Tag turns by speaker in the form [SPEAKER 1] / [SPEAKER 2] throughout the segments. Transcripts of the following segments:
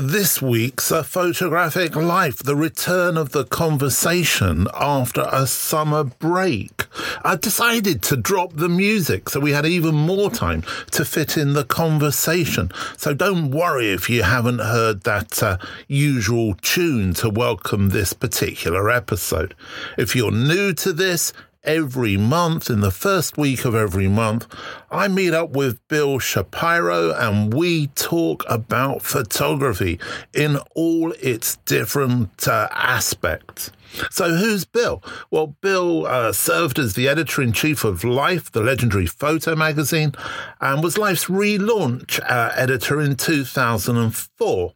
[SPEAKER 1] this week's A Photographic Life, the return of the conversation after a summer break. I decided to drop the music so we had even more time to fit in the conversation. So don't worry if you haven't heard that uh, usual tune to welcome this particular episode. If you're new to this, every month, in the first week of every month, I meet up with Bill Shapiro and we talk about photography in all its different uh, aspects. So, who's Bill? Well, Bill uh, served as the editor in chief of Life, the legendary photo magazine, and was Life's relaunch uh, editor in 2004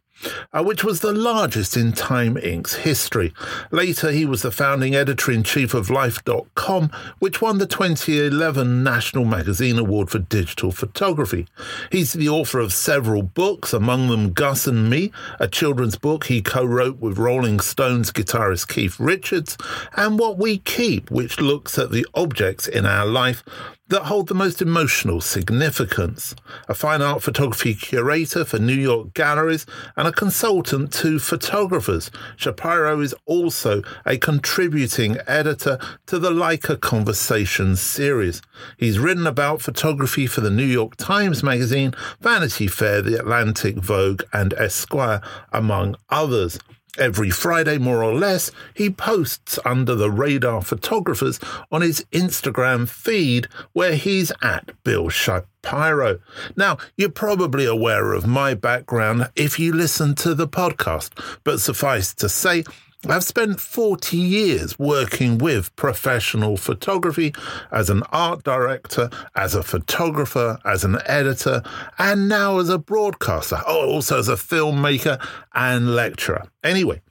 [SPEAKER 1] uh, which was the largest in Time Inc.'s history. Later, he was the founding editor in chief of Life.com, which won the 2011 National Magazine Award for Digital Photography. He's the author of several books, among them Gus and Me, a children's book he co wrote with Rolling Stones guitarist Keith Richards, and What We Keep, which looks at the objects in our life that hold the most emotional significance. A fine art photography curator for New York galleries and a consultant to photographers. Shapiro is also a contributing editor to the Leica Conversations series. He's written about photography for the New York Times Magazine, Vanity Fair, The Atlantic, Vogue, and Esquire, among others. Every Friday, more or less, he posts under the radar photographers on his Instagram feed where he's at Bill Shapiro. Now, you're probably aware of my background if you listen to the podcast, but suffice to say, I've spent 40 years working with professional photography as an art director, as a photographer, as an editor, and now as a broadcaster, oh, also as a filmmaker and lecturer. Anyway,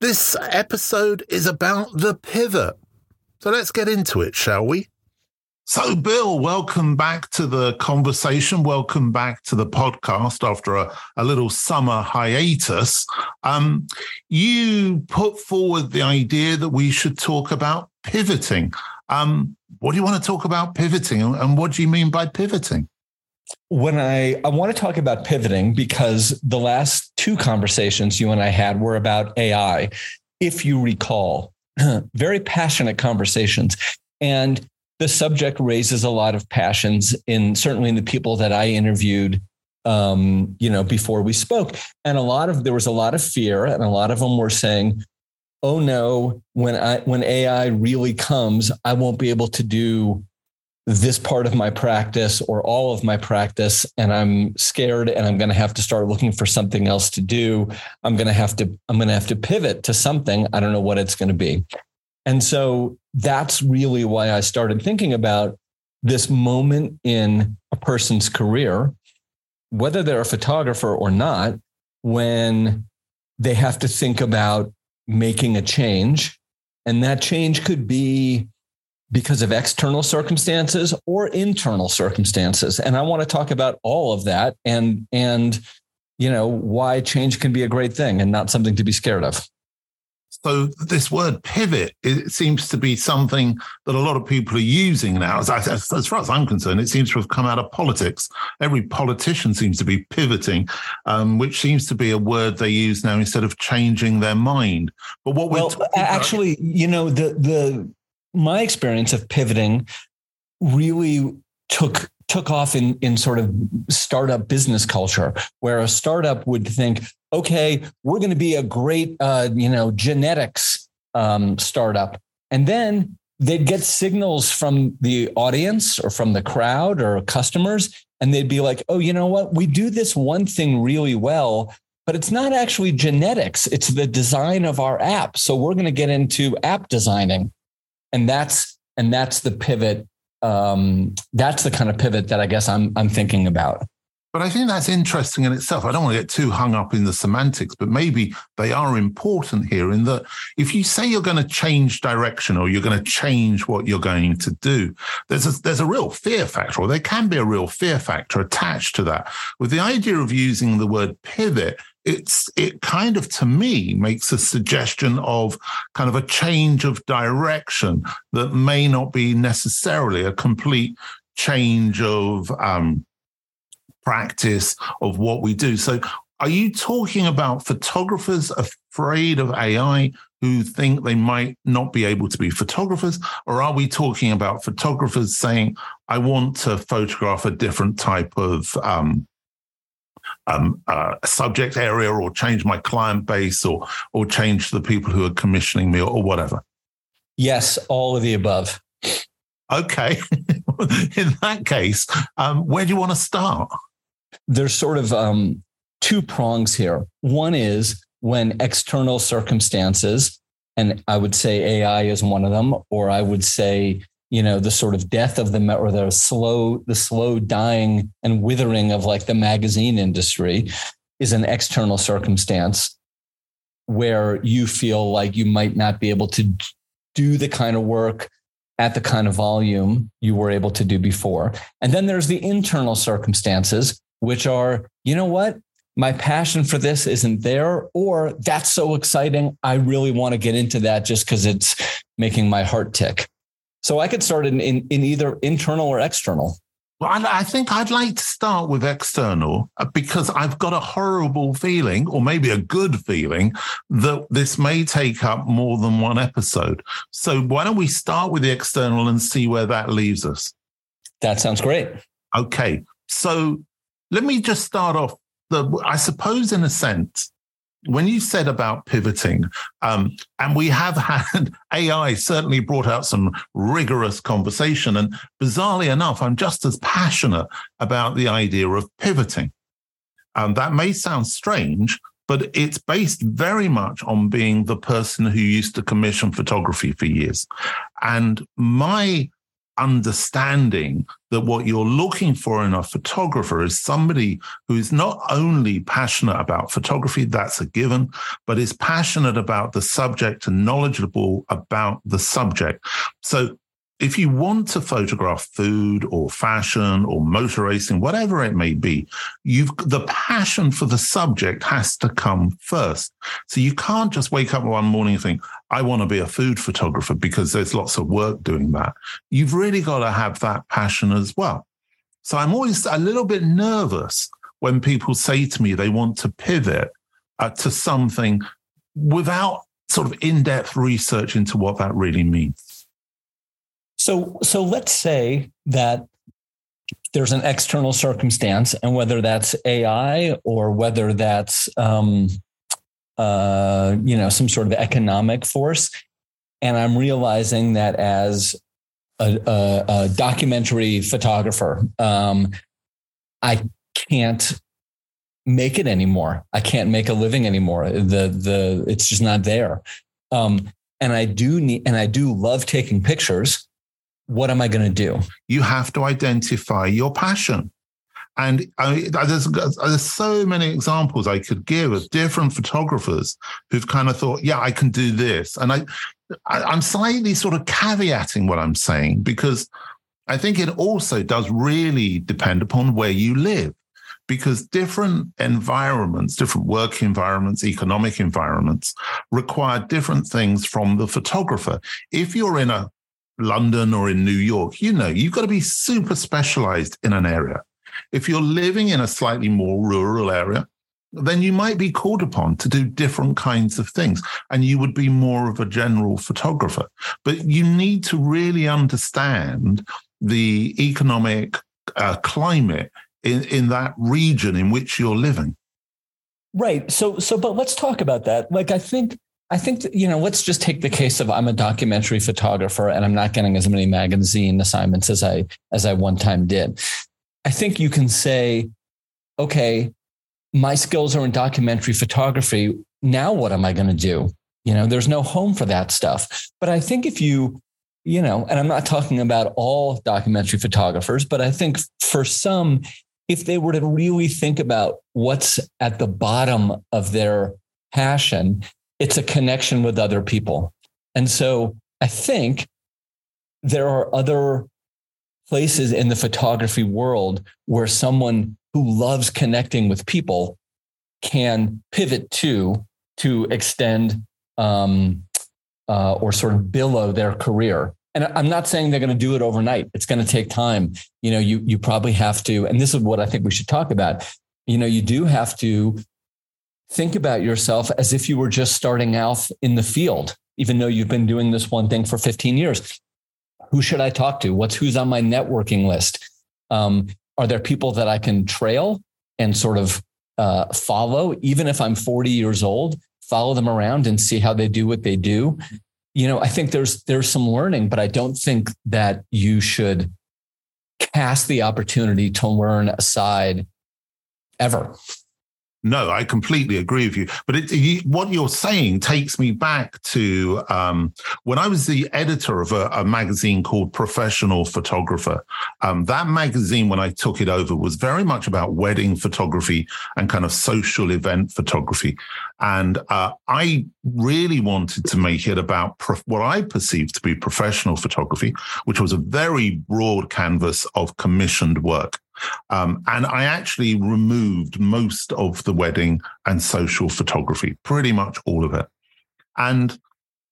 [SPEAKER 1] this episode is about the pivot. So let's get into it, shall we? So, Bill, welcome back to the conversation. Welcome back to the podcast after a, a little summer hiatus. Um, you put forward the idea that we should talk about pivoting. Um, what do you want to talk about pivoting, and what do you mean by pivoting?
[SPEAKER 2] When I I want to talk about pivoting because the last two conversations you and I had were about AI, if you recall, very passionate conversations, and the subject raises a lot of passions in certainly in the people that I interviewed um, you know, before we spoke. And a lot of there was a lot of fear, and a lot of them were saying, "Oh no, when I when AI really comes, I won't be able to do this part of my practice or all of my practice, and I'm scared, and I'm going to have to start looking for something else to do. I'm going to have to I'm going to have to pivot to something. I don't know what it's going to be." And so that's really why I started thinking about this moment in a person's career, whether they're a photographer or not, when they have to think about making a change. And that change could be because of external circumstances or internal circumstances. And I want to talk about all of that and, and, you know, why change can be a great thing and not something to be scared of.
[SPEAKER 1] So this word pivot, it seems to be something that a lot of people are using now. As, as, as, far as I'm concerned, it seems to have come out of politics. Every politician seems to be pivoting, um, which seems to be a word they use now instead of changing their mind.
[SPEAKER 2] But what well, actually, about- you know, the the my experience of pivoting really took took off in in sort of startup business culture where a startup would think okay we're going to be a great uh, you know genetics um, startup. And then they'd get signals from the audience or from the crowd or customers and they'd be like oh you know what? We do this one thing really well but it's not actually genetics. It's the design of our app. So we're going to get into app designing. And that's and that's the pivot um, that's the kind of pivot that I guess I'm I'm thinking about.
[SPEAKER 1] But I think that's interesting in itself. I don't want to get too hung up in the semantics, but maybe they are important here in that if you say you're going to change direction or you're going to change what you're going to do, there's a, there's a real fear factor, or there can be a real fear factor attached to that. With the idea of using the word pivot, it's it kind of to me makes a suggestion of kind of a change of direction that may not be necessarily a complete change of um, practice of what we do. So are you talking about photographers afraid of AI who think they might not be able to be photographers? Or are we talking about photographers saying, I want to photograph a different type of um, um, uh, subject area or change my client base or, or change the people who are commissioning me or, or whatever?
[SPEAKER 2] Yes, all of the above.
[SPEAKER 1] Okay. In that case, um, where do you want to start?
[SPEAKER 2] There's sort of um, two prongs here. One is when external circumstances, and I would say AI is one of them, or I would say, you know, the sort of death of the or the slow, the slow dying and withering of like the magazine industry is an external circumstance where you feel like you might not be able to do the kind of work at the kind of volume you were able to do before. And then there's the internal circumstances, which are, you know what? My passion for this isn't there, or that's so exciting. I really want to get into that just because it's making my heart tick. So I could start in, in, in either internal or external.
[SPEAKER 1] Well, I think I'd like to start with external uh, because I've got a horrible feeling, or maybe a good feeling, that this may take up more than one episode. So why don't we start with the external and see where that leaves us?
[SPEAKER 2] That sounds great.
[SPEAKER 1] Okay. So let me just start off. The, I suppose, in a sense, when you said about pivoting, um, and we have had AI certainly brought out some rigorous conversation. And bizarrely enough, I'm just as passionate about the idea of pivoting. And that may sound strange, but it's based very much on being the person who used to commission photography for years. And my understanding that what you're looking for in a photographer is somebody who's not only passionate about photography, that's a given, but is passionate about the subject and knowledgeable about the subject. So if you want to photograph food or fashion or motor racing, whatever it may be, you've the passion for the subject has to come first. So you can't just wake up one morning and think, I want to be a food photographer because there's lots of work doing that. You've really got to have that passion as well. So I'm always a little bit nervous when people say to me they want to pivot uh, to something without sort of in-depth research into what that really means.
[SPEAKER 2] So, so let's say that there's an external circumstance, and whether that's AI or whether that's um, uh, you know some sort of economic force, and I'm realizing that as a, a, a documentary photographer, um, I can't make it anymore. I can't make a living anymore. The the it's just not there. Um, and I do need and I do love taking pictures what am I going to do?
[SPEAKER 1] You have to identify your passion. And I, there's, there's so many examples I could give of different photographers who've kind of thought, yeah, I can do this. And I, I, I'm slightly sort of caveating what I'm saying because I think it also does really depend upon where you live because different environments, different work environments, economic environments require different things from the photographer. If you're in a London or in New York, you know, you've got to be super specialized in an area. If you're living in a slightly more rural area, then you might be called upon to do different kinds of things and you would be more of a general photographer. But you need to really understand the economic uh, climate in, in that region in which you're living.
[SPEAKER 2] Right. So, so, but let's talk about that. Like, I think I think, you know, let's just take the case of I'm a documentary photographer and I'm not getting as many magazine assignments as I, as I one time did. I think you can say, okay, my skills are in documentary photography. Now what am I going to do? You know, there's no home for that stuff. But I think if you, you know, and I'm not talking about all documentary photographers, but I think for some, if they were to really think about what's at the bottom of their passion it's a connection with other people. And so I think there are other places in the photography world where someone who loves connecting with people can pivot to to extend um, uh, or sort of billow their career. And I'm not saying they're going to do it overnight. It's going to take time. You know, you you probably have to, and this is what I think we should talk about. You know, you do have to think about yourself as if you were just starting out in the field, even though you've been doing this one thing for 15 years. Who should I talk to? What's who's on my networking list? Um, are there people that I can trail and sort of uh, follow, even if I'm 40 years old? Follow them around and see how they do what they do. You know, I think there's there's some learning, but I don't think that you should cast the opportunity to learn aside ever.
[SPEAKER 1] No, I completely agree with you. But it, you, what you're saying takes me back to um, when I was the editor of a, a magazine called Professional Photographer. Um, that magazine, when I took it over, was very much about wedding photography and kind of social event photography. And uh, I really wanted to make it about prof- what I perceived to be professional photography, which was a very broad canvas of commissioned work. Um, and I actually removed most of the wedding and social photography, pretty much all of it. And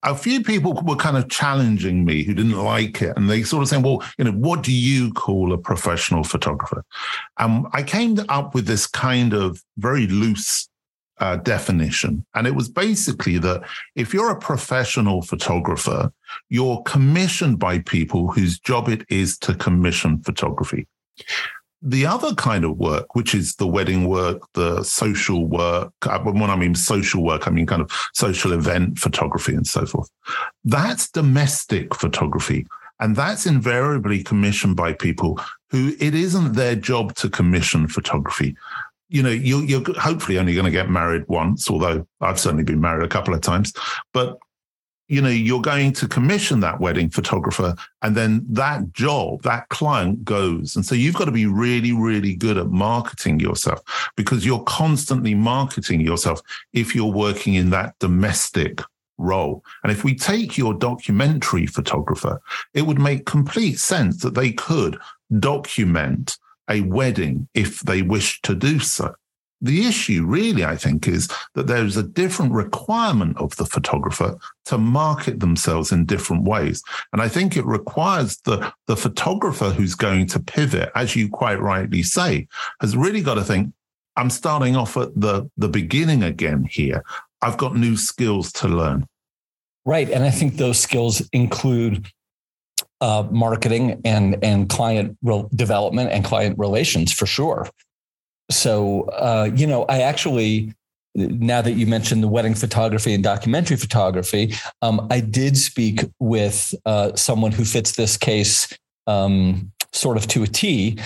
[SPEAKER 1] a few people were kind of challenging me who didn't like it. And they sort of saying, well, you know, what do you call a professional photographer? And I came up with this kind of very loose uh, definition. And it was basically that if you're a professional photographer, you're commissioned by people whose job it is to commission photography the other kind of work, which is the wedding work, the social work, uh, when I mean social work, I mean kind of social event photography and so forth, that's domestic photography. And that's invariably commissioned by people who it isn't their job to commission photography. You know, you're, you're hopefully only going to get married once, although I've certainly been married a couple of times. But you know, you're going to commission that wedding photographer, and then that job, that client goes. And so you've got to be really, really good at marketing yourself because you're constantly marketing yourself if you're working in that domestic role. And if we take your documentary photographer, it would make complete sense that they could document a wedding if they wish to do so. The issue, really, I think, is that there's a different requirement of the photographer to market themselves in different ways. And I think it requires the, the photographer who's going to pivot, as you quite rightly say, has really got to think, I'm starting off at the, the beginning again here. I've got new skills to learn.
[SPEAKER 2] Right. And I think those skills include uh, marketing and, and client re- development and client relations for sure so uh, you know, I actually now that you mentioned the wedding photography and documentary photography, um, I did speak with uh, someone who fits this case um, sort of to a T.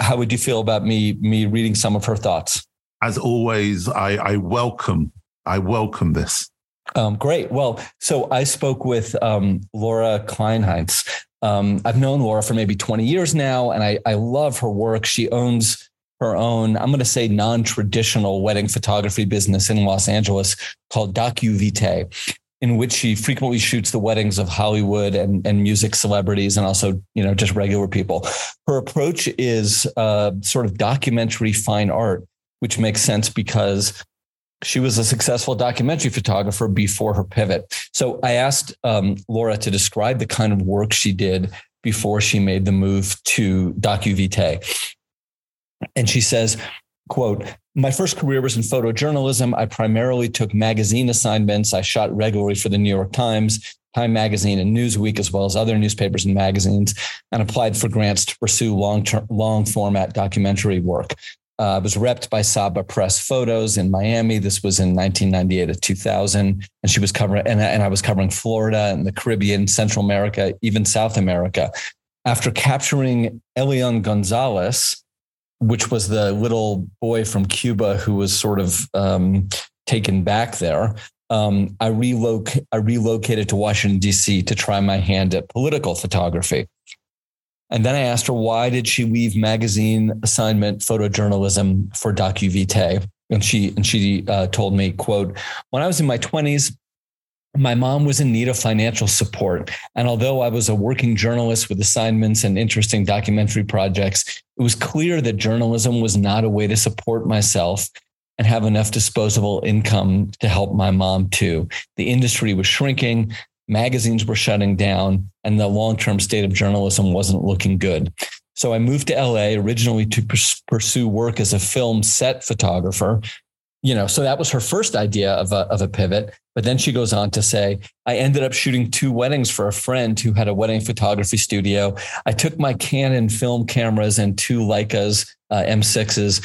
[SPEAKER 2] How would you feel about me me reading some of her thoughts?
[SPEAKER 1] As always, I, I welcome I welcome this.
[SPEAKER 2] Um, great. Well, so I spoke with um, Laura Kleinhenz. Um, I've known Laura for maybe 20 years now, and I, I love her work. She owns her own, I'm going to say non traditional wedding photography business in Los Angeles called DocuVite, in which she frequently shoots the weddings of Hollywood and, and music celebrities and also, you know, just regular people. Her approach is uh, sort of documentary fine art, which makes sense because she was a successful documentary photographer before her pivot. So I asked um, Laura to describe the kind of work she did before she made the move to DocuVite. And she says, quote, my first career was in photojournalism. I primarily took magazine assignments. I shot regularly for the New York Times, Time Magazine, and Newsweek, as well as other newspapers and magazines, and applied for grants to pursue long term, long format documentary work. Uh, I was repped by Saba Press Photos in Miami. This was in 1998 to 2000, and she was covering, and, and I was covering Florida and the Caribbean, Central America, even South America. After capturing Elian Gonzalez, which was the little boy from Cuba who was sort of um, taken back there. Um, I, reloc- I relocated to Washington, D.C. to try my hand at political photography. And then I asked her, why did she leave magazine assignment photojournalism for DocuVite? And she, and she uh, told me, quote, when I was in my 20s, my mom was in need of financial support. And although I was a working journalist with assignments and interesting documentary projects, it was clear that journalism was not a way to support myself and have enough disposable income to help my mom too. The industry was shrinking, magazines were shutting down, and the long term state of journalism wasn't looking good. So I moved to LA originally to pursue work as a film set photographer you know, so that was her first idea of a, of a pivot. But then she goes on to say, I ended up shooting two weddings for a friend who had a wedding photography studio. I took my Canon film cameras and two Leicas uh, M6s,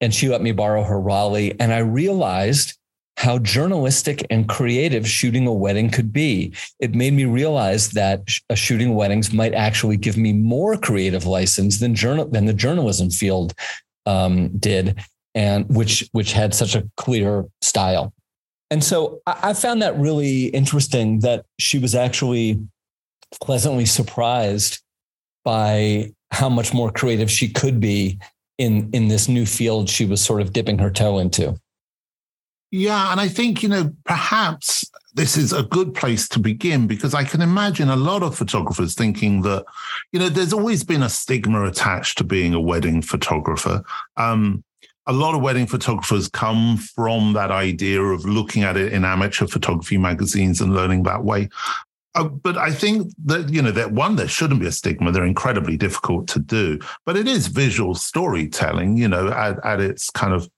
[SPEAKER 2] and she let me borrow her Rollei. And I realized how journalistic and creative shooting a wedding could be. It made me realize that a shooting weddings might actually give me more creative license than journal than the journalism field um, did, and which which had such a clear style. And so I, I found that really interesting that she was actually pleasantly surprised by how much more creative she could be in in this new field she was sort of dipping her toe into.
[SPEAKER 1] Yeah, and I think, you know, perhaps this is a good place to begin because I can imagine a lot of photographers thinking that, you know, there's always been a stigma attached to being a wedding photographer. Um, a lot of wedding photographers come from that idea of looking at it in amateur photography magazines and learning that way. Uh, but I think that, you know, that one, there shouldn't be a stigma. They're incredibly difficult to do, but it is visual storytelling, you know, at, at its kind of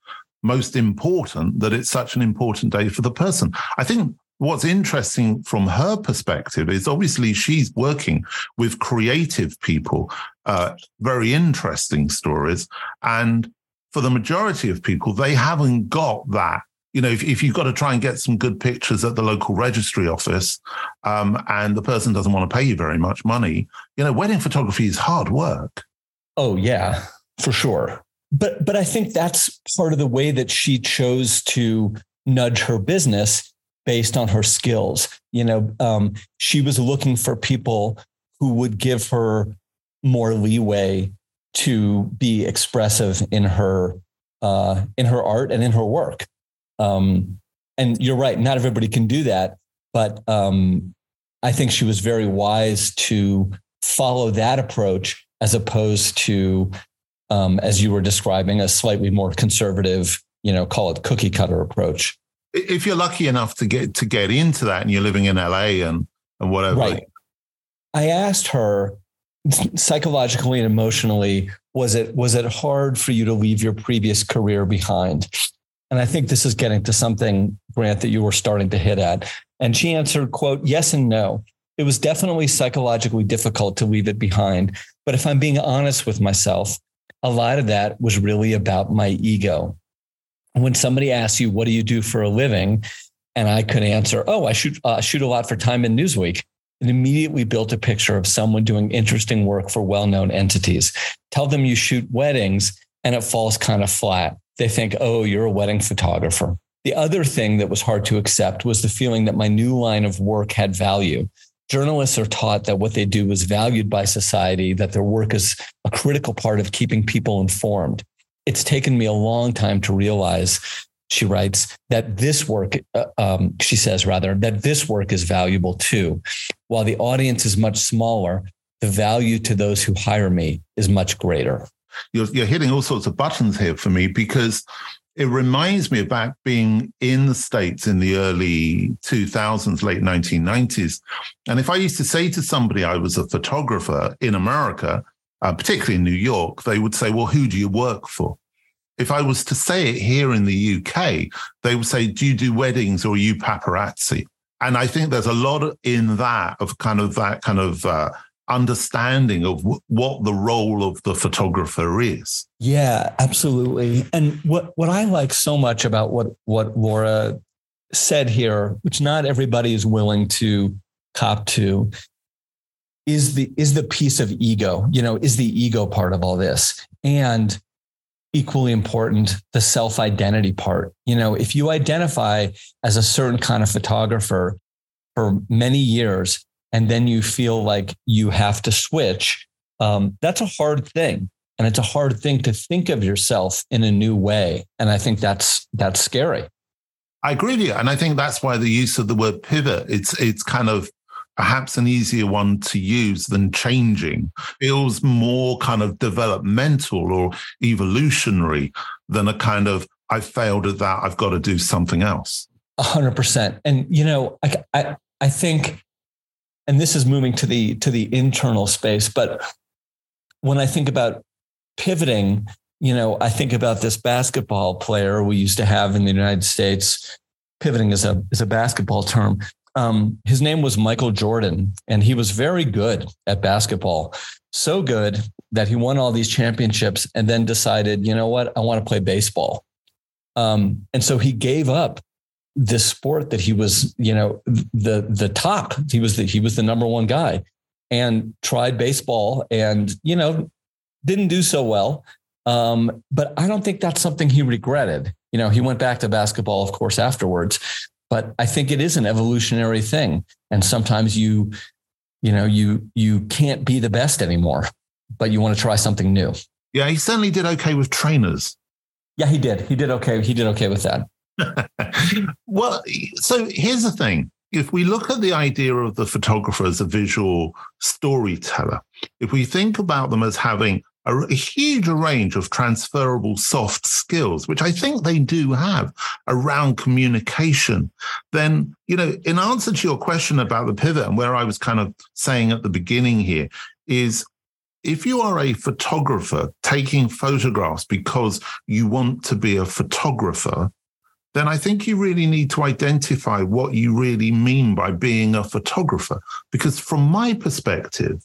[SPEAKER 1] most important that it's such an important day for the person. I think what's interesting from her perspective is obviously she's working with creative people, uh, very interesting stories. And for the majority of people, they haven't got that. You know, if, if you've got to try and get some good pictures at the local registry office um, and the person doesn't want to pay you very much money, you know, wedding photography is hard work.
[SPEAKER 2] Oh, yeah, for sure but but I think that's part of the way that she chose to nudge her business based on her skills. You know, um, she was looking for people who would give her more leeway to be expressive in her uh, in her art and in her work. Um, and you're right, not everybody can do that, but um, I think she was very wise to follow that approach as opposed to um, as you were describing, a slightly more conservative, you know, call it cookie cutter approach.
[SPEAKER 1] If you're lucky enough to get to get into that, and you're living in LA and and whatever,
[SPEAKER 2] right? I asked her psychologically and emotionally, was it was it hard for you to leave your previous career behind? And I think this is getting to something, Grant, that you were starting to hit at. And she answered, quote, yes and no. It was definitely psychologically difficult to leave it behind. But if I'm being honest with myself, a lot of that was really about my ego. When somebody asks you, what do you do for a living? And I could answer, oh, I shoot, uh, shoot a lot for Time and Newsweek. And immediately built a picture of someone doing interesting work for well known entities. Tell them you shoot weddings and it falls kind of flat. They think, oh, you're a wedding photographer. The other thing that was hard to accept was the feeling that my new line of work had value journalists are taught that what they do is valued by society, that their work is a critical part of keeping people informed. It's taken me a long time to realize, she writes, that this work, uh, um, she says rather, that this work is valuable too. While the audience is much smaller, the value to those who hire me is much greater.
[SPEAKER 1] You're, you're hitting all sorts of buttons here for me because it reminds me about being in the States in the early 2000s, late 1990s. And if I used to say to somebody I was a photographer in America, uh, particularly in New York, they would say, Well, who do you work for? If I was to say it here in the UK, they would say, Do you do weddings or are you paparazzi? And I think there's a lot in that of kind of that kind of uh, understanding of w- what the role of the photographer is.
[SPEAKER 2] Yeah, absolutely. And what what I like so much about what what Laura said here, which not everybody is willing to cop to, is the is the piece of ego. You know, is the ego part of all this, and equally important, the self identity part. You know, if you identify as a certain kind of photographer for many years and then you feel like you have to switch, um, that's a hard thing. And it's a hard thing to think of yourself in a new way. And I think that's that's scary.
[SPEAKER 1] I agree with you. And I think that's why the use of the word pivot, it's it's kind of perhaps an easier one to use than changing. Feels more kind of developmental or evolutionary than a kind of I failed at that, I've got to do something else.
[SPEAKER 2] A hundred percent. And you know, I, I I think and this is moving to the to the internal space but when i think about pivoting you know, I think about this basketball player we used to have in the United States. Pivoting is a is a basketball term. Um, his name was Michael Jordan, and he was very good at basketball. So good that he won all these championships, and then decided, you know what, I want to play baseball. Um, and so he gave up this sport that he was, you know, the the top. He was the he was the number one guy, and tried baseball, and you know, didn't do so well. Um, but I don't think that's something he regretted. You know, he went back to basketball, of course, afterwards. But I think it is an evolutionary thing, and sometimes you, you know, you you can't be the best anymore, but you want to try something new.
[SPEAKER 1] Yeah, he certainly did okay with trainers.
[SPEAKER 2] Yeah, he did. He did okay. He did okay with that.
[SPEAKER 1] well, so here's the thing. If we look at the idea of the photographer as a visual storyteller, if we think about them as having a, a, huge range of transferable soft skills, which I think they do have around communication, then, you know, in answer to your question about the pivot and where I was kind of saying at the beginning here is if you are a photographer taking photographs because you want to be a photographer, then I think you really need to identify what you really mean by being a photographer. Because from my perspective,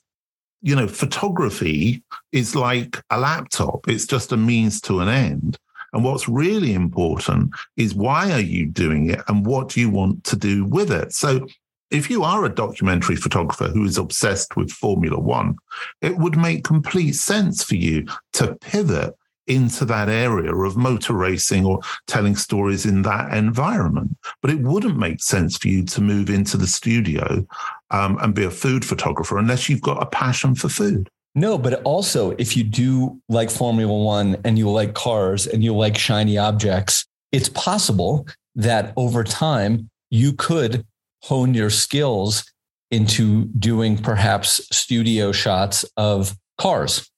[SPEAKER 1] you know, photography is like a laptop, it's just a means to an end. And what's really important is why are you doing it and what do you want to do with it? So if you are a documentary photographer who is obsessed with Formula One, it would make complete sense for you to pivot into that area of motor racing or telling stories in that environment. But it wouldn't make sense for you to move into the studio um, and be a food photographer unless you've got a passion for food.
[SPEAKER 2] No, but also if you do like Formula One and you like cars and you like shiny objects, it's possible that over time you could hone your skills into doing perhaps studio shots of cars.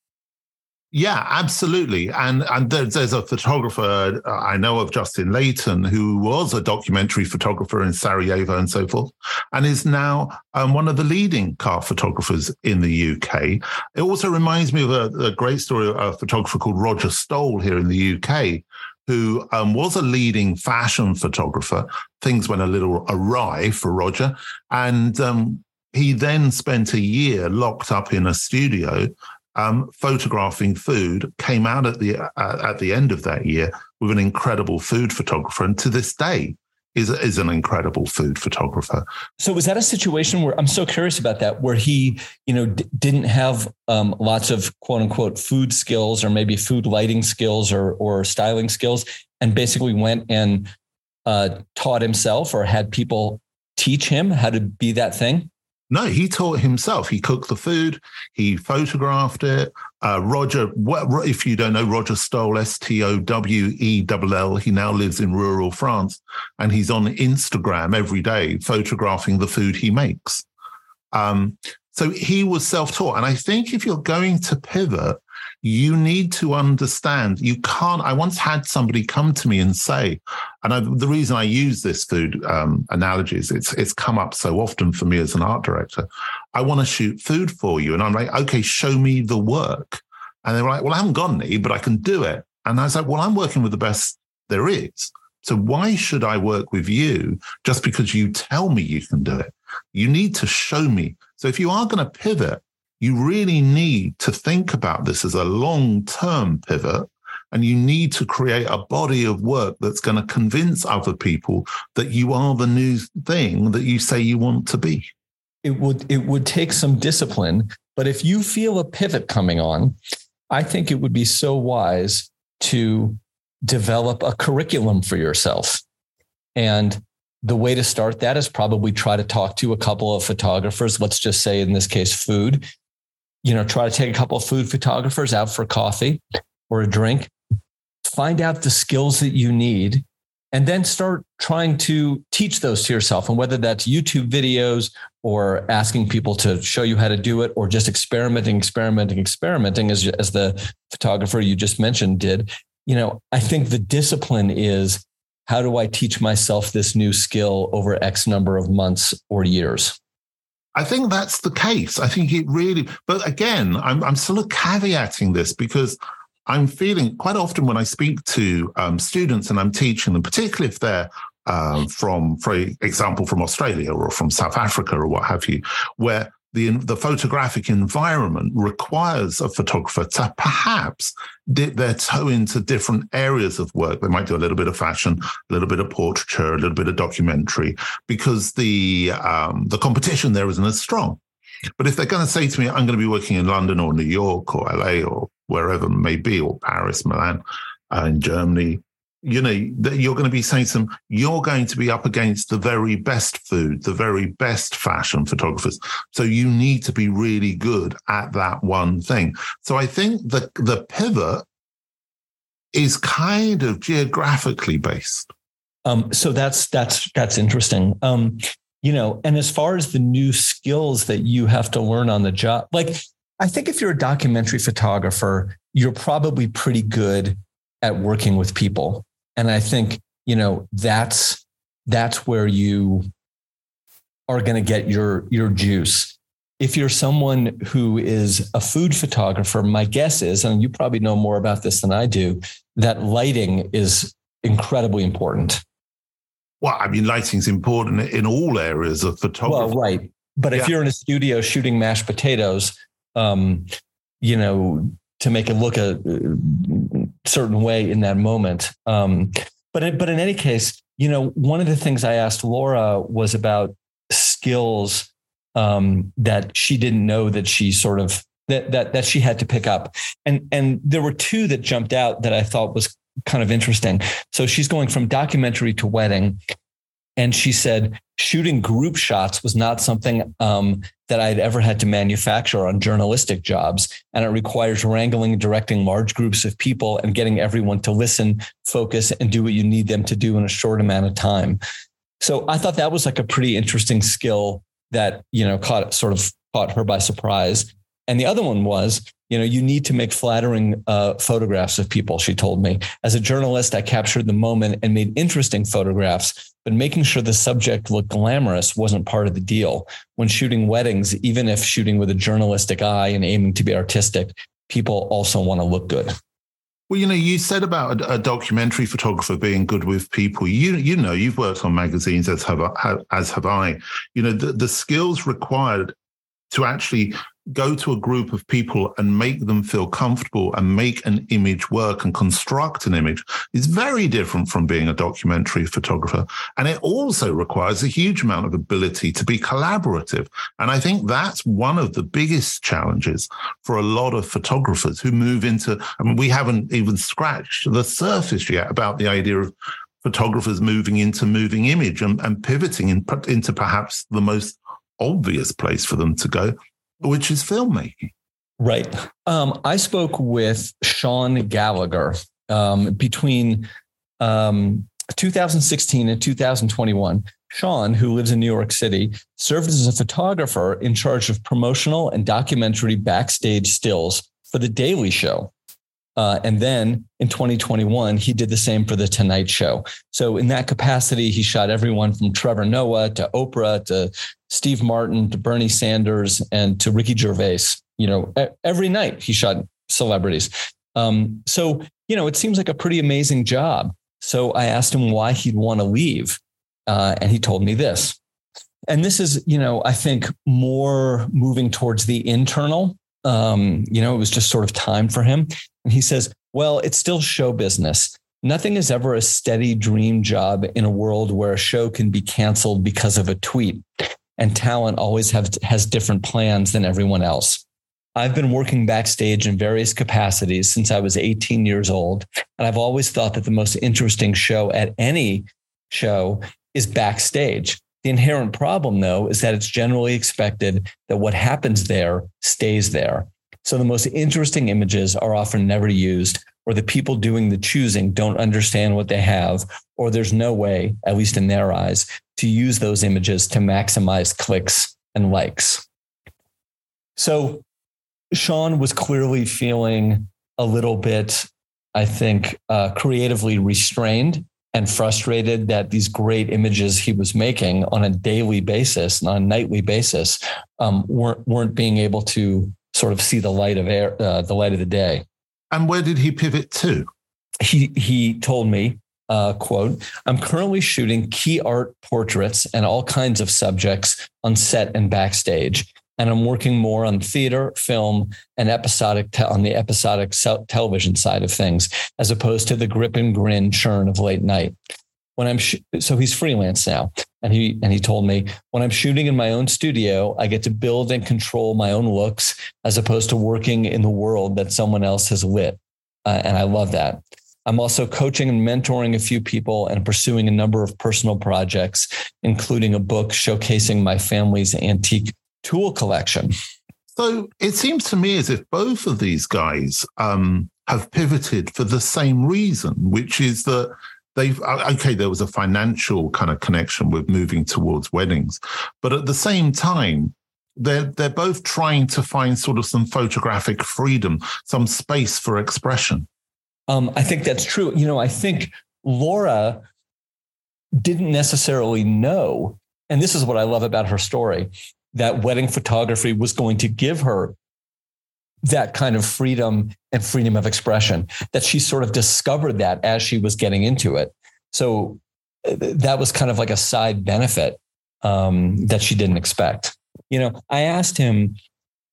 [SPEAKER 1] Yeah, absolutely. And and there's, a photographer uh, I know of, Justin Leighton, who was a documentary photographer in Sarajevo and so forth, and is now um, one of the leading car photographers in the UK. It also reminds me of a, a great story of a photographer called Roger Stowell here in the UK, who um, was a leading fashion photographer. Things went a little awry for Roger. And um, he then spent a year locked up in a studio um, photographing food, came out at the, uh, at the end of that year with an incredible food photographer. And to this day, is is an incredible food photographer.
[SPEAKER 2] So was that a situation where I'm so curious about that, where he, you know, d- didn't have um, lots of quote unquote food skills or maybe food lighting skills or or styling skills, and basically went and uh, taught himself or had people teach him how to be that thing?
[SPEAKER 1] No, he taught himself. He cooked the food. He photographed it. Uh, Roger, what, if you don't know Roger Stowell, S T O W E L L, he now lives in rural France, and he's on Instagram every day photographing the food he makes. Um, so he was self-taught, and I think if you're going to pivot, you need to understand you can't. I once had somebody come to me and say, and I, the reason I use this food um, analogy is it's it's come up so often for me as an art director. I want to shoot food for you, and I'm like, okay, show me the work. And they were like, well, I haven't got any, but I can do it. And I was like, well, I'm working with the best there is. So why should I work with you just because you tell me you can do it? You need to show me. So if you are going to pivot, you really need to think about this as a long term pivot. And you need to create a body of work that's going to convince other people that you are the new thing that you say you want to be.
[SPEAKER 2] It would it would take some discipline, but if you feel a pivot coming on, I think it would be so wise to develop a curriculum for yourself. And the way to start that is probably try to talk to a couple of photographers. Let's just say, in this case, food, you know, try to take a couple of food photographers out for coffee or a drink, find out the skills that you need, and then start trying to teach those to yourself. And whether that's YouTube videos or asking people to show you how to do it, or just experimenting, experimenting, experimenting, as, as the photographer you just mentioned did, you know, I think the discipline is how do I teach myself this new skill over X number of months or years?
[SPEAKER 1] I think that's the case. I think it really, but again, I'm, I'm sort of caveating this because I'm feeling quite often when I speak to um, students and I'm teaching them, particularly if they're uh, from, for example, from Australia or from South Africa or what have you, where the the photographic environment requires a photographer to perhaps dip their toe into different areas of work. They might do a little bit of fashion, a little bit of portraiture, a little bit of documentary, because the um, the competition there isn't as strong. But if they're going to say to me, "I'm going to be working in London or New York or LA or wherever it may be, or Paris, Milan, uh, in Germany, you know, that you're going to be saying them, you're going to be up against the very best food, the very best fashion photographers. So you need to be really good at that one thing. So I think the the pivot is kind of geographically based.
[SPEAKER 2] Um, so that's that's that's interesting. Um, you know, and as far as the new skills that you have to learn on the job, like I think if you're a documentary photographer, you're probably pretty good at working with people and I think, you know, that's that's where you are going to get your your juice. If you're someone who is a food photographer, my guess is, and you probably know more about this than I do, that lighting is incredibly important.
[SPEAKER 1] Well, I mean, lighting's important in all areas of photography.
[SPEAKER 2] Well, right. But yeah. if you're in a studio shooting mashed potatoes, um, you know, to make it look a, certain way in that moment. Um, but it, but in any case, you know, one of the things I asked Laura was about skills um, that she didn't know that she sort of that that that she had to pick up, and and there were two that jumped out that I thought was kind of interesting. So she's going from documentary to wedding, and she said shooting group shots was not something um, that I'd ever had to manufacture on journalistic jobs. And it requires wrangling and directing large groups of people and getting everyone to listen, focus, and do what you need them to do in a short amount of time. So I thought that was like a pretty interesting skill that, you know, caught sort of caught her by surprise. And the other one was, you know, you need to make flattering uh, photographs of people, she told me. As a journalist, I captured the moment and made interesting photographs, but making sure the subject looked glamorous wasn't part of the deal. When shooting weddings, even if shooting with a journalistic eye and aiming to be artistic, people also want to look good.
[SPEAKER 1] Well, you know, you said about a, a, documentary photographer being good with people. You you know, you've worked on magazines as have I, as have I. You know, the, the skills required to actually go to a group of people and make them feel comfortable and make an image work and construct an image is very different from being a documentary photographer. And it also requires a huge amount of ability to be collaborative. And I think that's one of the biggest challenges for a lot of photographers who move into, I mean, we haven't even scratched the surface yet about the idea of photographers moving into moving image and, and pivoting in, into perhaps the most obvious place for them to go, which is filmmaking.
[SPEAKER 2] Right. Um, I spoke with Sean Gallagher um, between um, 2016 and 2021. Sean, who lives in New York City, served as a photographer in charge of promotional and documentary backstage stills for The Daily Show. Uh, and then in 2021, he did the same for The Tonight Show. So, in that capacity, he shot everyone from Trevor Noah to Oprah to Steve Martin to Bernie Sanders and to Ricky Gervais. You know, every night he shot celebrities. Um, so, you know, it seems like a pretty amazing job. So I asked him why he'd want to leave. Uh, and he told me this. And this is, you know, I think more moving towards the internal. Um, you know, it was just sort of time for him. And he says, well, it's still show business. Nothing is ever a steady dream job in a world where a show can be canceled because of a tweet and talent always have, has different plans than everyone else. I've been working backstage in various capacities since I was 18 years old. And I've always thought that the most interesting show at any show is backstage. The inherent problem, though, is that it's generally expected that what happens there stays there. So the most interesting images are often never used, or the people doing the choosing don't understand what they have, or there's no way, at least in their eyes, to use those images to maximize clicks and likes. So Sean was clearly feeling a little bit, I think, uh, creatively restrained and frustrated that these great images he was making on a daily basis, and on a nightly basis, um, weren't weren't being able to sort of see the light of air, uh, the light of the day.
[SPEAKER 1] And where did he pivot to?
[SPEAKER 2] He he told me, uh, quote, I'm currently shooting key art portraits and all kinds of subjects on set and backstage. And I'm working more on theater, film, and episodic te- on the episodic television side of things, as opposed to the grip and grin churn of late night when I'm sh- so he's freelance now, and he and he told me when I'm shooting in my own studio, I get to build and control my own looks as opposed to working in the world that someone else has lit, uh, and I love that. I'm also coaching and mentoring a few people and pursuing a number of personal projects, including a book showcasing my family's antique tool collection.
[SPEAKER 1] So it seems to me as if both of these guys um, have pivoted for the same reason, which is that they've uh, okay there was a financial kind of connection with moving towards weddings but at the same time they're they're both trying to find sort of some photographic freedom some space for expression.
[SPEAKER 2] Um, i think that's true. You know i think laura didn't necessarily know and this is what i love about her story that wedding photography was going to give her that kind of freedom and freedom of expression that she sort of discovered that as she was getting into it. So uh, that was kind of like a side benefit um, that she didn't expect. You know i asked him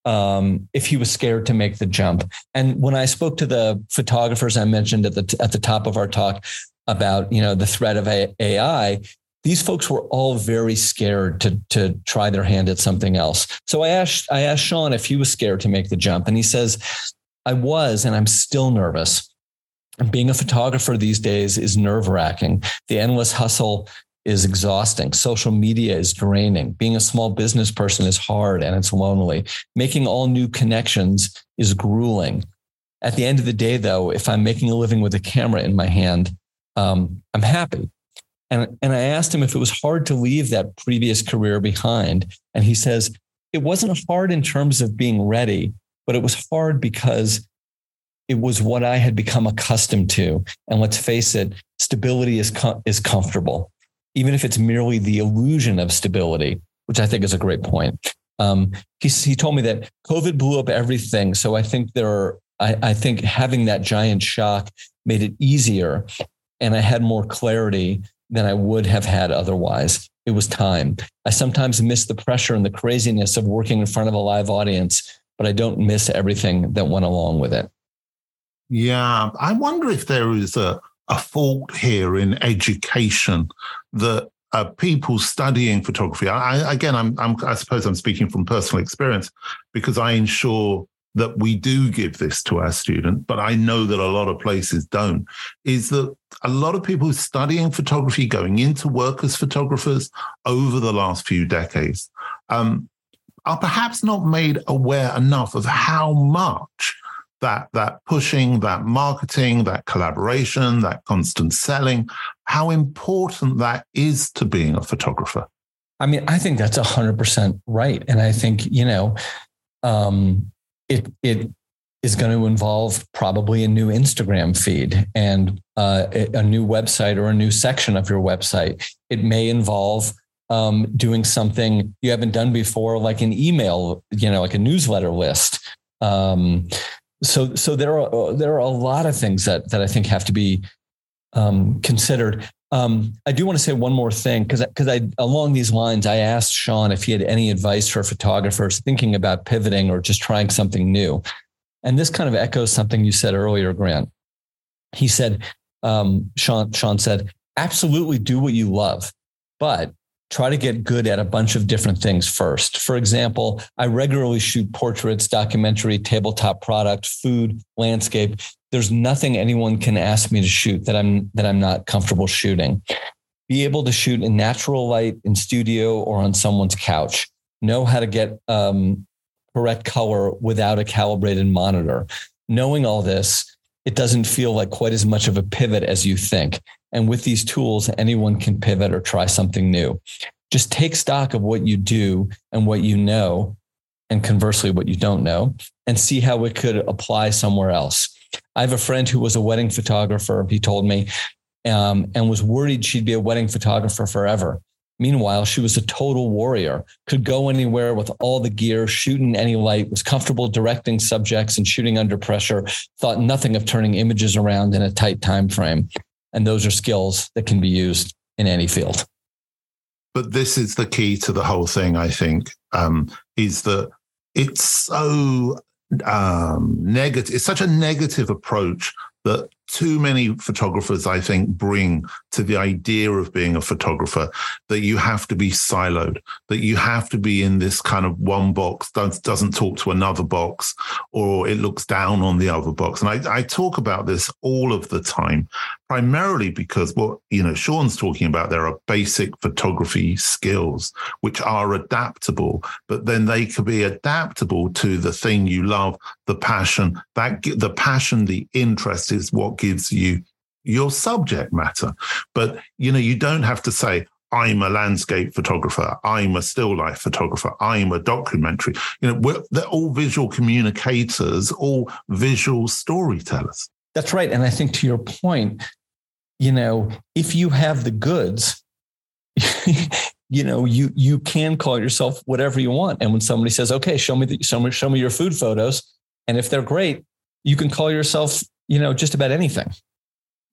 [SPEAKER 2] um, if he was scared to make the jump. And when i spoke to the photographers i mentioned at the at the top of our talk about you know the threat of ai these folks were all very scared to to try their hand at something else. So I asked I asked Sean if he was scared to make the jump, and he says, "I was, and I'm still nervous." Being a photographer these days is nerve wracking. The endless hustle is exhausting. Social media is draining. Being a small business person is hard and it's lonely. Making all new connections is grueling. At the end of the day, though, if I'm making a living with a camera in my hand, um, I'm happy. And, and I asked him if it was hard to leave that previous career behind. And he says, it wasn't hard in terms of being ready, but it was hard because it was what I had become accustomed to. And let's face it, stability is, com- is comfortable, even if it's merely the illusion of stability, which I think is a great point. Um, he, he told me that COVID blew up everything. So I think there are, I, I think having that giant shock made it easier and I had more clarity than I would have had otherwise. It was time. I sometimes miss the pressure and the craziness of working in front of a live audience, but I don't miss everything that went along with it.
[SPEAKER 1] Yeah. I wonder if there is a, a fault here in education that uh, people studying photography. I, again, I'm, I'm, I suppose I'm speaking from personal experience because I ensure that we do give this to our students, but I know that a lot of places don't, is that a lot of people studying photography, going into work as photographers over the last few decades, um, are perhaps not made aware enough of how much that that pushing, that marketing, that collaboration, that constant selling, how important that is to being a photographer.
[SPEAKER 2] I mean, I think that's hundred percent right, and I think you know, um, it it is going to involve probably a new Instagram feed and uh, a new website or a new section of your website. It may involve um, doing something you haven't done before, like an email, you know, like a newsletter list. Um, so, so there are there are a lot of things that that I think have to be um, considered. Um, I do want to say one more thing because because I along these lines I asked Sean if he had any advice for photographers thinking about pivoting or just trying something new, and this kind of echoes something you said earlier, Grant. He said, um, Sean Sean said, absolutely do what you love, but try to get good at a bunch of different things first. For example, I regularly shoot portraits, documentary, tabletop product, food, landscape. There's nothing anyone can ask me to shoot that I'm that I'm not comfortable shooting. Be able to shoot in natural light in studio or on someone's couch. Know how to get um, correct color without a calibrated monitor. Knowing all this, it doesn't feel like quite as much of a pivot as you think. And with these tools, anyone can pivot or try something new. Just take stock of what you do and what you know, and conversely, what you don't know, and see how it could apply somewhere else. I have a friend who was a wedding photographer, he told me, um, and was worried she'd be a wedding photographer forever. Meanwhile, she was a total warrior, could go anywhere with all the gear, shoot in any light, was comfortable directing subjects and shooting under pressure, thought nothing of turning images around in a tight time frame. And those are skills that can be used in any field.
[SPEAKER 1] But this is the key to the whole thing, I think, um, is that it's so um, negative. It's such a negative approach that too many photographers, I think, bring to the idea of being a photographer that you have to be siloed, that you have to be in this kind of one box, doesn't talk to another box, or it looks down on the other box. And I, I talk about this all of the time, primarily because what you know Sean's talking about there are basic photography skills which are adaptable, but then they could be adaptable to the thing you love, the passion. That the passion, the interest is what gives you your subject matter. But, you know, you don't have to say, I'm a landscape photographer. I'm a still life photographer. I'm a documentary. You know, they're all visual communicators, all visual storytellers.
[SPEAKER 2] That's right. And I think to your point, you know, if you have the goods, you know, you you can call yourself whatever you want. And when somebody says, "Okay, show me the, show me show me your food photos," and if they're great, you can call yourself you know, just about anything.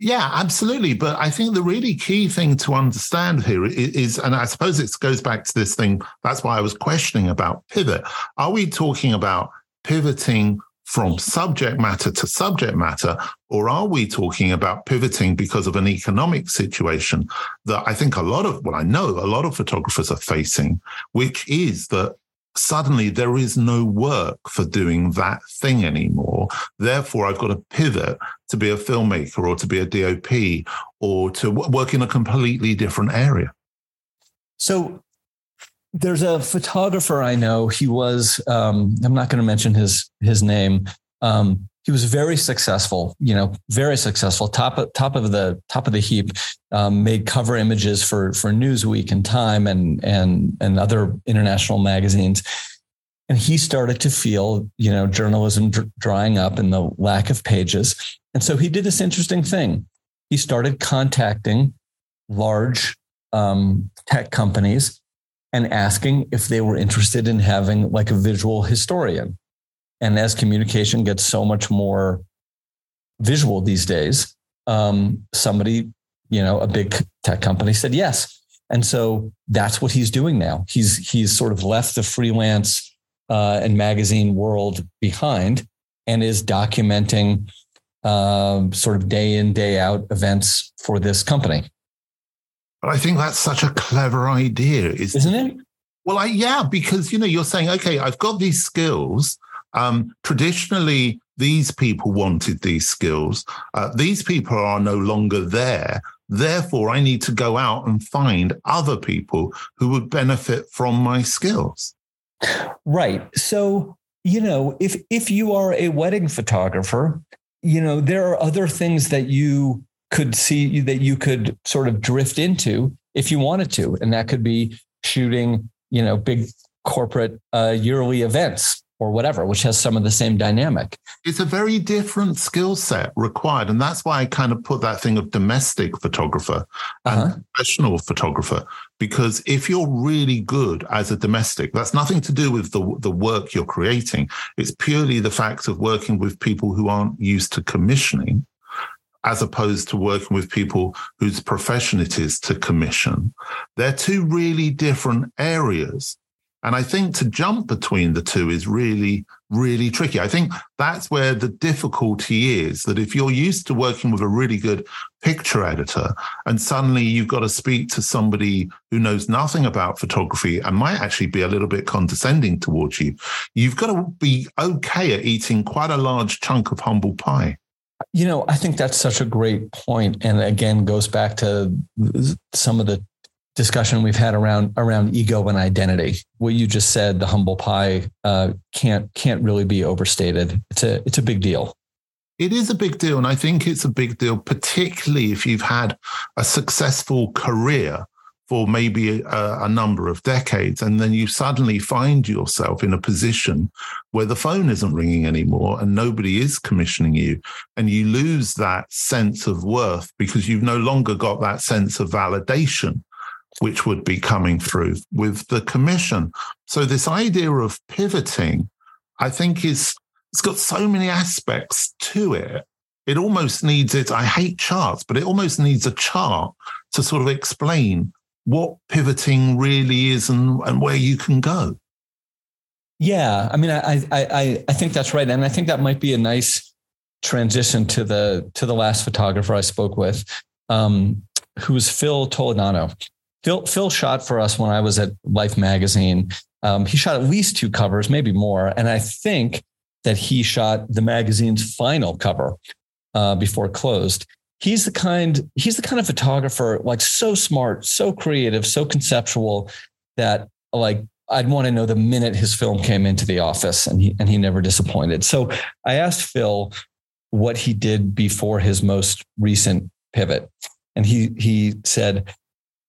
[SPEAKER 1] Yeah, absolutely. But I think the really key thing to understand here is, and I suppose it goes back to this thing. That's why I was questioning about pivot. Are we talking about pivoting from subject matter to subject matter, or are we talking about pivoting because of an economic situation that I think a lot of, well, I know a lot of photographers are facing, which is that suddenly there is no work for doing that thing anymore. Therefore, I've got to pivot to be a filmmaker or to be a DOP or to work in a completely different area.
[SPEAKER 2] So there's a photographer I know. He was, um, I'm not going to mention his, his name. Um, he was very successful, you know, very successful, top of, top of the top of the heap. Um, made cover images for for Newsweek and Time and and and other international magazines. And he started to feel, you know, journalism dr- drying up and the lack of pages. And so he did this interesting thing. He started contacting large um, tech companies and asking if they were interested in having like a visual historian and as communication gets so much more visual these days, um, somebody, you know, a big tech company said yes. And so that's what he's doing now. He's he's sort of left the freelance uh, and magazine world behind and is documenting um, sort of day in day out events for this company.
[SPEAKER 1] But I think that's such a clever idea,
[SPEAKER 2] isn't it?
[SPEAKER 1] Well, I, yeah, because you know you're saying, okay, I've got these skills. Um, traditionally, these people wanted these skills. Uh, these people are no longer there. Therefore, I need to go out and find other people who would benefit from my skills.
[SPEAKER 2] Right. So, you know, if if you are a wedding photographer, you know, there are other things that you could see that you could sort of drift into if you wanted to, and that could be shooting, you know, big corporate uh, yearly events or whatever, which has some of the same dynamic.
[SPEAKER 1] It's a very different skill set required. And that's why I kind of put that thing of domestic photographer and uh-huh. professional photographer. Because if you're really good as a domestic, that's nothing to do with the, the work you're creating. It's purely the fact of working with people who aren't used to commissioning as opposed to working with people whose profession it is to commission. They're two really different areas. And I think to jump between the two is really, really tricky. I think that's where the difficulty is that if you're used to working with a really good picture editor and suddenly you've got to speak to somebody who knows nothing about photography and might actually be a little bit condescending towards you, you've got to be okay at eating quite a large chunk of humble pie.
[SPEAKER 2] You know, I think that's such a great point, and again goes back to some of the discussion we've had around around ego and identity. What you just said, the humble pie, uh, can't can't really be overstated. It's a it's a big deal.
[SPEAKER 1] It is a big deal, and I think it's a big deal, particularly if you've had a successful career for maybe a, a, number of decades, and then you suddenly find yourself in a position where the phone isn't ringing anymore and nobody is commissioning you, and you lose that sense of worth because you've no longer got that sense of validation which would be coming through with the commission. So this idea of pivoting, I think is it's got so many aspects to it. It almost needs it. I hate charts, but it almost needs a chart to sort of explain what pivoting really is and, and where you can go.
[SPEAKER 2] Yeah, I mean, I, I I think that's right, and I think that might be a nice transition to the to the last photographer I spoke with, um, who was Phil Toledano. Phil Phil shot for us when I was at Life magazine. Um, he shot at least two covers, maybe more, and I think that he shot the magazine's final cover uh, before it closed. He's the kind he's the kind of photographer like so smart, so creative, so conceptual that like I'd want to know the minute his film came into the office, and he and he never disappointed. So I asked Phil what he did before his most recent pivot, and he he said,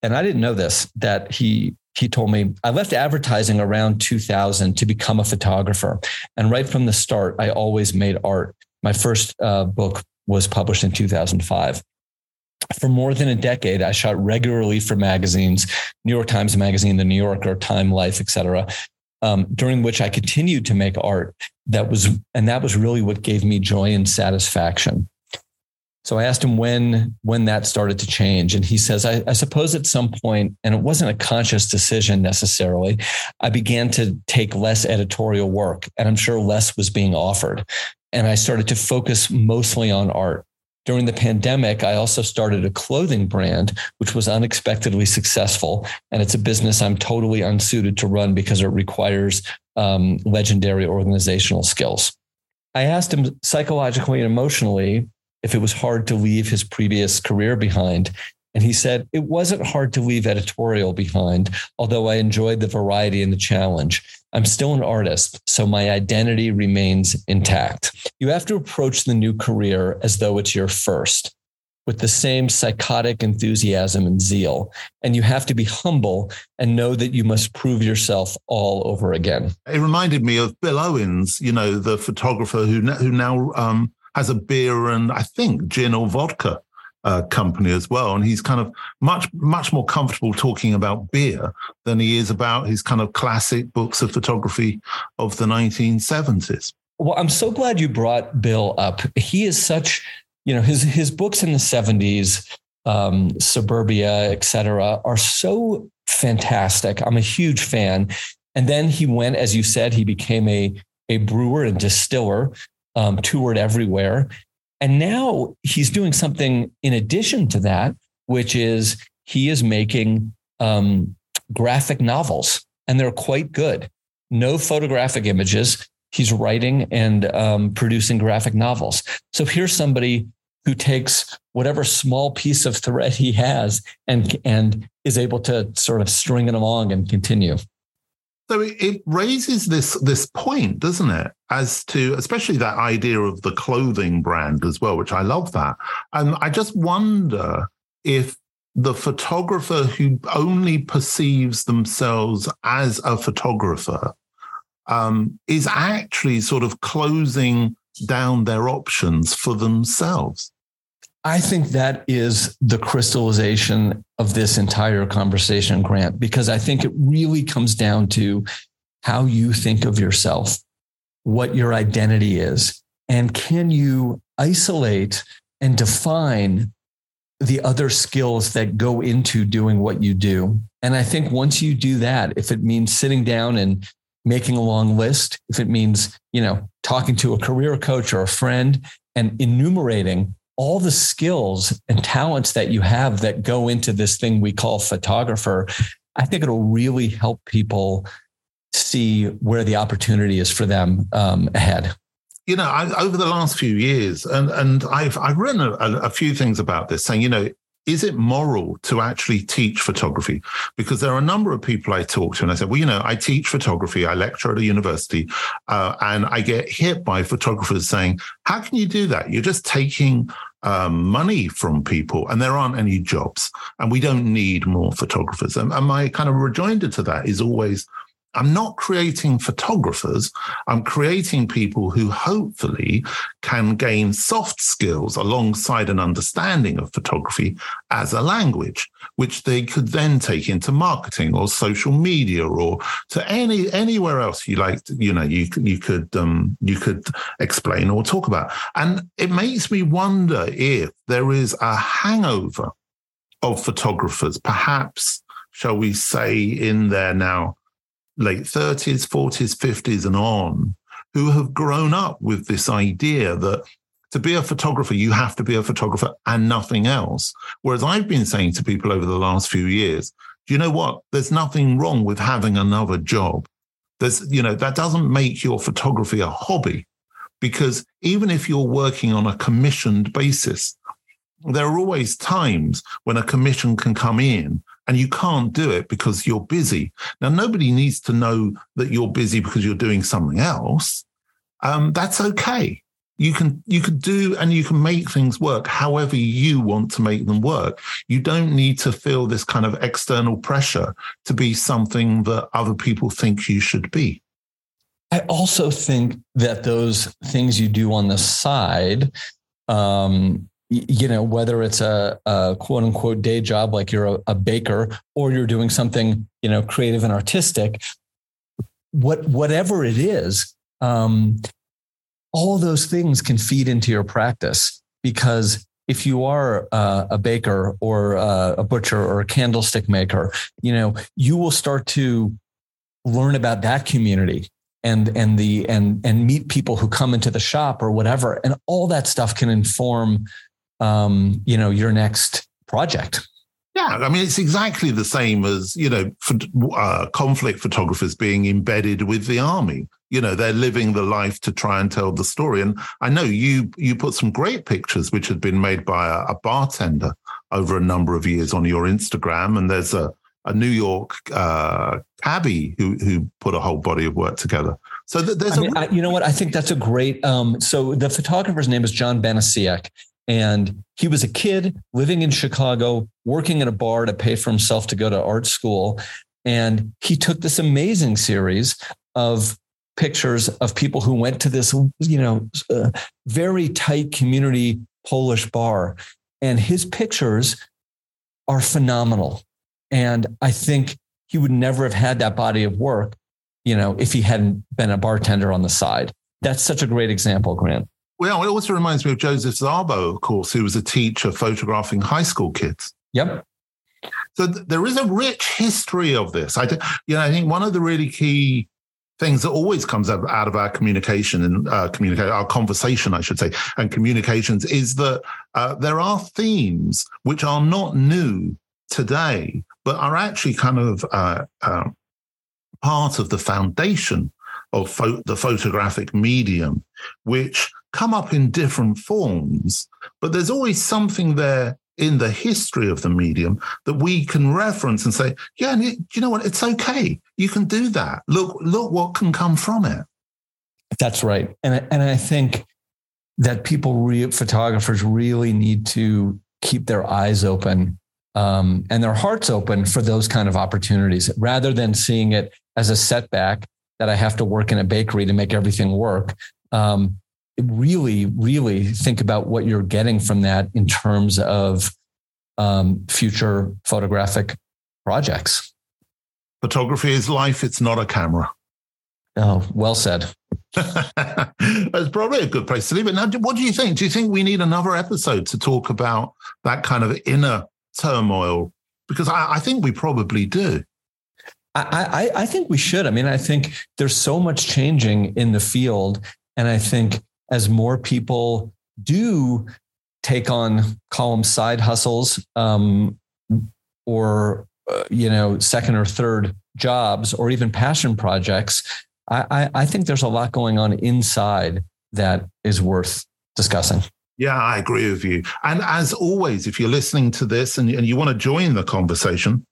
[SPEAKER 2] and I didn't know this that he he told me I left advertising around 2000 to become a photographer, and right from the start, I always made art. My first uh, book was published in 2005 for more than a decade, I shot regularly for magazines, New York Times Magazine, The New Yorker, Time Life, etc. Um, during which I continued to make art. That was, and that was really what gave me joy and satisfaction. So I asked him when when that started to change, and he says, I, I, suppose at some point, and it wasn't a conscious decision necessarily. I began to take less editorial work, and I'm sure less was being offered, and I started to focus mostly on art during the pandemic, I also started a clothing brand, which was unexpectedly successful. And it's a business I'm totally unsuited to run because it requires um, legendary organizational skills. I asked him psychologically and emotionally if it was hard to leave his previous career behind. And he said, it wasn't hard to leave editorial behind, although I enjoyed the variety and the challenge. I'm still an artist, so my identity remains intact. You have to approach the new career as though it's your first with the same psychotic enthusiasm and zeal. And you have to be humble and know that you must prove yourself all over again.
[SPEAKER 1] It reminded me of Bill Owens, you know, the photographer who, who now um, has a beer and I think gin or vodka uh, company as well. And he's kind of much, much more comfortable talking about beer than he is about his kind of classic books of photography of the 1970s.
[SPEAKER 2] Well, I'm so glad you brought Bill up. He is such, you know, his his books in the 70s, um, Suburbia, et cetera, are so fantastic. I'm a huge fan. And then he went, as you said, he became a a brewer and distiller, um, toured everywhere. And now he's doing something in addition to that, which is he is making um, graphic novels, and they're quite good. No photographic images. He's writing and um, producing graphic novels. So here's somebody who takes whatever small piece of thread he has and and is able to sort of string it along and continue.
[SPEAKER 1] So it, raises this this point, doesn't it? As to especially that idea of the clothing brand as well, which I love that. And I just wonder if the photographer who only perceives themselves as a photographer um, is actually sort of closing down their options for themselves.
[SPEAKER 2] I think that is the crystallization of this entire conversation, Grant, because I think it really comes down to how you think of yourself, what your identity is, and can you isolate and define the other skills that go into doing what you do. And I think once you do that, if it means sitting down and making a long list, if it means, you know, talking to a career coach or a friend and enumerating all the skills and talents that you have that go into this thing we call photographer, I think it'll really help people see where the opportunity is for them um, ahead.
[SPEAKER 1] You know, I, over the last few years, and and I've I've written a, a few things about this, saying you know is it moral to actually teach photography? Because there are a number of people I talk to, and I say, well, you know, I teach photography, I lecture at a university, uh, and I get hit by photographers saying, how can you do that? You're just taking um, money from people, and there aren't any jobs, and we don't need more photographers. And, and my kind of rejoinder to that is always, I'm not creating photographers. I'm creating people who hopefully can gain soft skills alongside an understanding of photography as a language, which they could then take into marketing or social media or to any anywhere else you like. You know, you you could um, you could explain or talk about. And it makes me wonder if there is a hangover of photographers, perhaps, shall we say, in there now late 30s, 40s, 50s, and on, who have grown up with this idea that to be a photographer, you have to be a photographer and nothing else. Whereas I've been saying to people over the last few years, do you know what? There's nothing wrong with having another job. There's, you know, that doesn't make your photography a hobby because even if you're working on a commissioned basis, there are always times when a commission can come in and you can't do it because you're busy. Now, nobody needs to know that you're busy because you're doing something else. Um, that's okay. You can you can do and you can make things work however you want to make them work. You don't need to feel this kind of external pressure to be something that other people think you should be.
[SPEAKER 2] I also think that those things you do on the side um, you know whether it's a, a, quote unquote day job like you're a, a, baker or you're doing something you know creative and artistic what whatever it is um, all those things can feed into your practice. Because if you are uh, a baker or uh, a butcher or a candlestick maker you know you will start to learn about that community and and the and and meet people who come into the shop or whatever. And all that stuff can inform um, you know, your next project.
[SPEAKER 1] Yeah, I mean, it's exactly the same as, you know, for, uh, conflict photographers being embedded with the army. You know, they're living the life to try and tell the story. And I know you you put some great pictures which had been made by a, a bartender over a number of years on your Instagram. And there's a, a New York uh, cabbie who who put a whole body of work together. So th- there's
[SPEAKER 2] I mean, a- I, you know what? I think that's a great. Um, so the photographer's name is John Banasiak, and he was a kid living in Chicago, working at a bar to pay for himself to go to art school. And he took this amazing series of pictures of people who went to this, you know, uh, very tight community Polish bar. And his pictures are phenomenal. And I think he would never have had that body of work, you know, if he hadn't been a bartender on the side. That's such a great example, Grant.
[SPEAKER 1] Well, it also reminds me of Joseph Szabo, of course, who was a teacher photographing high school kids.
[SPEAKER 2] Yep.
[SPEAKER 1] So th- there is a rich history of this. I, you know, I think one of the really key things that always comes out, out of our communication and uh, communicate our conversation, I should say, and communications is that uh, there are themes which are not new today, but are actually kind of uh, uh part of the foundation of pho- the photographic medium, which come up in different forms, but there's always something there in the history of the medium that we can reference and say, yeah, and you know what? It's okay. You can do that. Look, look what can come from it.
[SPEAKER 2] That's right. And, and I think that people, re- photographers really need to keep their eyes open um, and their hearts open for those kind of opportunities rather than seeing it as a setback that I have to work in a bakery to make everything work. Um, really, really think about what you're getting from that in terms of um, future photographic projects.
[SPEAKER 1] Photography is life, it's not a camera.
[SPEAKER 2] Oh, well said.
[SPEAKER 1] That's probably a good place to leave it. Now, what do you think? Do you think we need another episode to talk about that kind of inner turmoil? Because I, I think we probably do.
[SPEAKER 2] I, I, I think we should. I mean, I think there's so much changing in the field. And I think as more people do take on column side hustles um, or uh, you know second or third jobs or even passion projects I, I, I think there's a lot going on inside that is worth discussing.
[SPEAKER 1] Yeah, I agree with you. And as always, if you're listening to this and, and you want to join the conversation,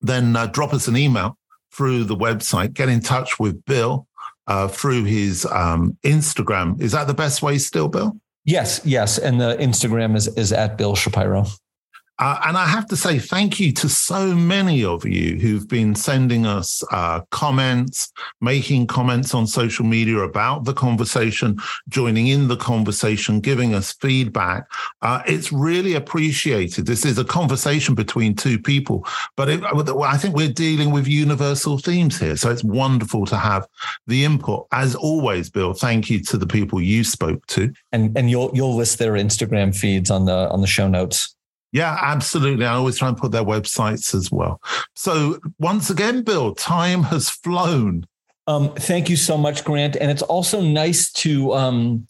[SPEAKER 1] then uh, drop us an email through the website, get in touch with Bill uh, through his um, Instagram. Is that the best way still, Bill?
[SPEAKER 2] Yes, yes. And the Instagram is, is at Bill Shapiro.
[SPEAKER 1] Uh, and I have to say thank you to so many of you who've been sending us uh, comments, making comments on social media about the conversation, joining in the conversation, giving us feedback. Uh, it's really appreciated. This is a conversation between two people, but it, I think we're dealing with universal themes here. So it's wonderful to have the input. As always, Bill, thank you to the people you spoke to.
[SPEAKER 2] And and you'll you'll list their Instagram feeds on the on the show notes.
[SPEAKER 1] Yeah, absolutely. I always try and put their websites as well. So once again, Bill, time has flown.
[SPEAKER 2] Um, thank you so much, Grant. And it's also nice to um,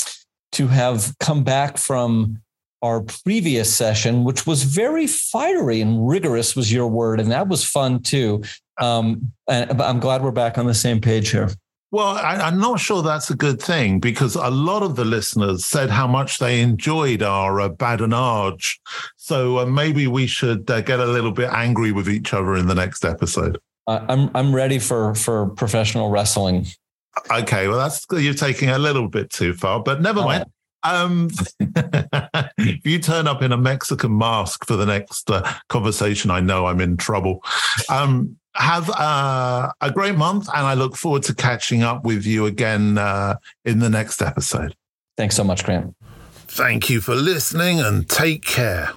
[SPEAKER 2] to have come back from our previous session, which was very fiery and rigorous, was your word, and that was fun too. Um, and I'm glad we're back on the same page here.
[SPEAKER 1] Well, I, am not sure that's a good thing because a lot of the listeners said how much they enjoyed our uh, badinage. So uh, maybe we should uh, get a little bit angry with each other in the next episode.
[SPEAKER 2] I'm I'm ready for for professional wrestling.
[SPEAKER 1] Okay, well that's you're taking a little bit too far, but never oh. mind. Um, if you turn up in a Mexican mask for the next uh, conversation, I know I'm in trouble. Um, have uh, a great month, and I look forward to catching up with you again uh, in the next episode.
[SPEAKER 2] Thanks so much, Grant.
[SPEAKER 1] Thank you for listening and take care.